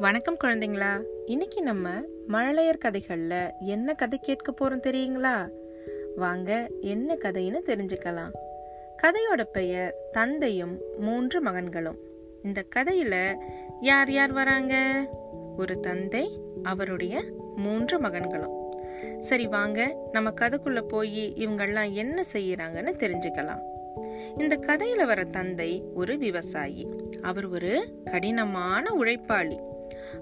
வணக்கம் குழந்தைங்களா. இன்னைக்கு நம்ம மழலையர் கதைகளில் என்ன கதை கேட்க போறோம் தெரியுங்களா? வாங்க என்ன கதைன்னு தெரிஞ்சுக்கலாம். கதையோட பெயர் தந்தையும் மூன்று மகன்களும். இந்த கதையில யார் யார் வராங்க? ஒரு தந்தை அவருடைய மூன்று மகன்களும். சரி வாங்க நம்ம கதைக்குள்ள போய் இவங்கெல்லாம் என்ன செய்யறாங்கன்னு தெரிஞ்சுக்கலாம். இந்த கதையில வர தந்தை ஒரு விவசாயி. அவர் ஒரு கடினமான உழைப்பாளி.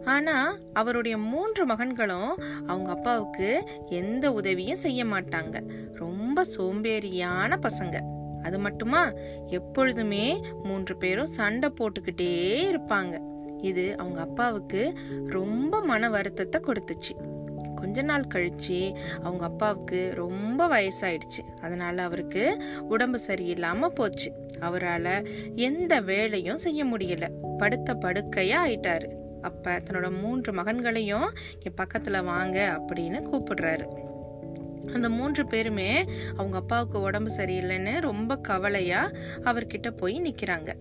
ஆனா அவருடைய மூன்று மகன்களும் அவங்க அப்பாவுக்கு எந்த உதவியும் செய்ய மாட்டாங்க. ரொம்ப சோம்பேறியான பசங்க. அது மட்டுமா? எப்பொழுதுமே மூன்று பேரும் சண்டை போட்டுக்கிட்டே இருப்பாங்க. இது அவங்க அப்பாவுக்கு ரொம்ப மன வருத்தத்தை கொடுத்துச்சு. கொஞ்ச நாள் கழிச்சு அவங்க அப்பாவுக்கு ரொம்ப வயசாயிடுச்சு. அதனால அவருக்கு உடம்பு சரியில்லாம போச்சு. அவரால் எந்த வேலையும் செய்ய முடியல. படுத்த படுக்கையா ஆயிட்டாரு. அப்போ தன்னோட மூன்று மகன்களையும் இங்க பக்கத்தில் வாங்க அப்படின்னு கூப்பிடுறாரு. அந்த மூன்று பேருமே அவங்க அப்பாவுக்கு உடம்பு சரியில்லைன்னு ரொம்ப கவலையாக அவர்கிட்ட போய் நிற்கிறாங்க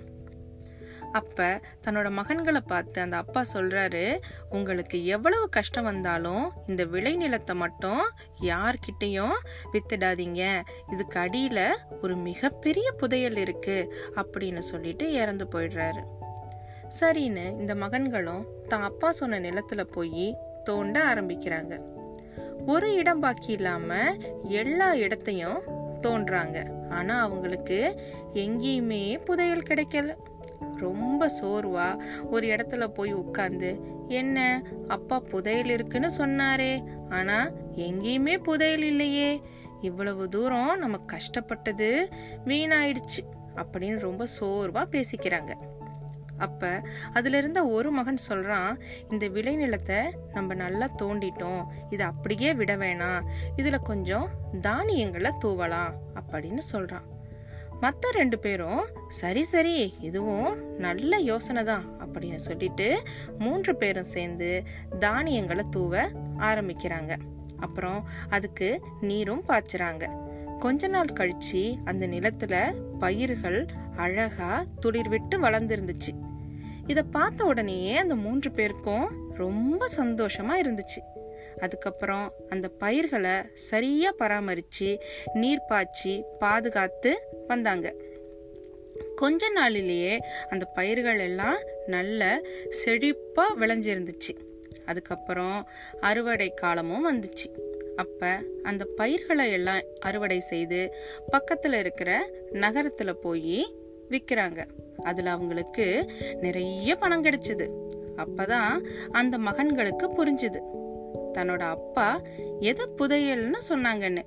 அப்போ தன்னோட மகன்களை பார்த்து அந்த அப்பா சொல்கிறாரு உங்களுக்கு எவ்வளவு கஷ்டம் வந்தாலும் இந்த விளைநிலத்தை மட்டும் யார்கிட்டயும் வித்துடாதீங்க. இதுக்கு அடியில் ஒரு மிகப்பெரிய புதையல் இருக்குது அப்படின்னு சொல்லிட்டு இறந்து போயிடுறாரு. சரின்னு இந்த மகன்களும் தான் அப்பா சொன்ன நிலத்துல போய் தோண்ட ஆரம்பிக்கிறாங்க. ஒரு இடம் பாக்கி இல்லாம எல்லா இடத்தையும் தோன்றாங்க. ஆனா அவங்களுக்கு எங்கேயுமே புதையல் கிடைக்கல. ரொம்ப சோர்வா ஒரு இடத்துல போய் உட்கார்ந்து என்ன அப்பா புதையல் இருக்குன்னு சொன்னாரே. ஆனா எங்கேயுமே புதையல் இல்லையே. இவ்வளவு தூரம் நம்ம கஷ்டப்பட்டது வீணாயிடுச்சு. அப்படின்னு ரொம்ப சோர்வா பேசிக்கிறாங்க. அப்ப அதுல இருந்த ஒரு மகன் சொல்றான் இந்த விளைநிலத்தை நம்ம நல்லா தோண்டிட்டோம். இதை அப்படியே விட வேணாம். இதுல கொஞ்சம் தானியங்களை தூவலாம். அப்படின்னு சொல்றான். மற்ற ரெண்டு பேரும் சரி சரி இதுவும் நல்ல யோசனை தான். அப்படின்னு சொல்லிட்டு மூன்று பேரும் சேர்ந்து தானியங்களை தூவ ஆரம்பிக்கிறாங்க. அப்புறம் அதுக்கு நீரும் பாய்ச்சுறாங்க. கொஞ்ச நாள் கழிச்சு அந்த நிலத்துல பயிர்கள் அழகா துளிர் விட்டு வளர்ந்துருந்துச்சு. இதை பார்த்த உடனேயே அந்த மூன்று பேருக்கும் ரொம்ப சந்தோஷமா இருந்துச்சு. அதுக்கப்புறம் அந்த பயிர்களை சரியா பராமரிச்சு நீர் பாய்ச்சி பாதுகாத்து வந்தாங்க. கொஞ்ச நாளிலேயே அந்த பயிர்கள் எல்லாம் நல்ல செழிப்பா விளைஞ்சிருந்துச்சு. அதுக்கப்புறம் அறுவடை காலமும் வந்துச்சு. அப்ப அந்த பயிர்களை எல்லாம் அறுவடை செய்து பக்கத்துல இருக்கிற நகரத்துல போய் விற்கிறாங்க அதில் அவங்களுக்கு நிறைய பணம் கிடைச்சிது. அப்பதான் அந்த மகன்களுக்கு புரிஞ்சுது. தன்னோட அப்பா எதை புதையல்னு சொன்னாங்கன்னு.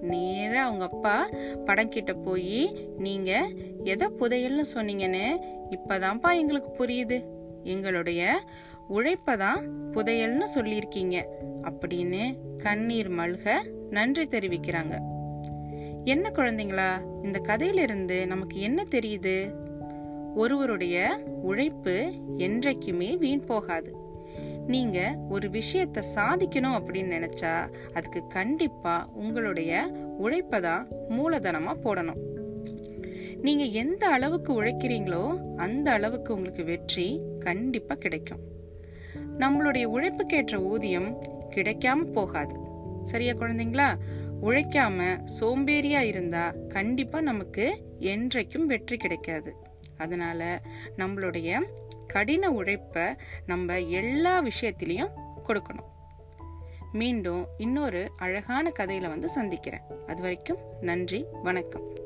நேராக அவங்க அப்பா படம் கிட்ட போய் நீங்க எதை புதையல்னு சொன்னீங்கன்னு இப்பதான்ப்பா எங்களுக்கு புரியுது. எங்களுடைய உழைப்பதான் புதையல்னு சொல்லியிருக்கீங்க. அப்படின்னு கண்ணீர் மல்க நன்றி தெரிவிக்கிறாங்க. என்ன குழந்தைங்களா? இந்த கதையிலிருந்து நமக்கு என்ன தெரியுது? ஒருவருடைய உழைப்பு என்றைக்குமே வீண் போகாது. நீங்க ஒரு விஷயத்த சாதிக்கணும் அப்படின்னு நினைச்சா அதுக்கு கண்டிப்பா உங்களுடைய உழைப்பை தான் மூலதனமா போடணும். நீங்க எந்த அளவுக்கு உழைக்கிறீங்களோ அந்த அளவுக்கு உங்களுக்கு வெற்றி கண்டிப்பா கிடைக்கும். நம்மளுடைய உழைப்புக்கேற்ற ஊதியம் கிடைக்காம போகாது. சரியா குழந்தைங்களா? உழைக்காம சோம்பேறியா இருந்தா கண்டிப்பா நமக்கு என்றைக்கும் வெற்றி கிடைக்காது. அதனால நம்மளுடைய கடின உழைப்ப நம்ம எல்லா விஷயத்திலையும் கொடுக்கணும். மீண்டும் இன்னொரு அழகான கதையில வந்து சந்திக்கிறேன். அது வரைக்கும் நன்றி வணக்கம்.